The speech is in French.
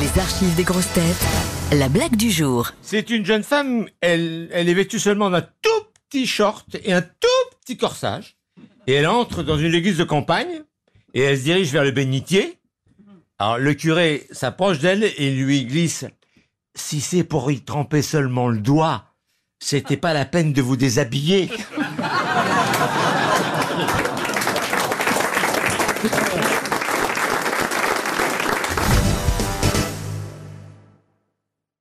Les archives des grosses têtes, la blague du jour. C'est une jeune femme, elle, est vêtue seulement d'un tout petit short et un tout petit corsage. Et elle entre dans une église de campagne et elle se dirige vers le bénitier. Alors le curé s'approche d'elle et lui glisse Si c'est pour y tremper seulement le doigt, c'était pas la peine de vous déshabiller.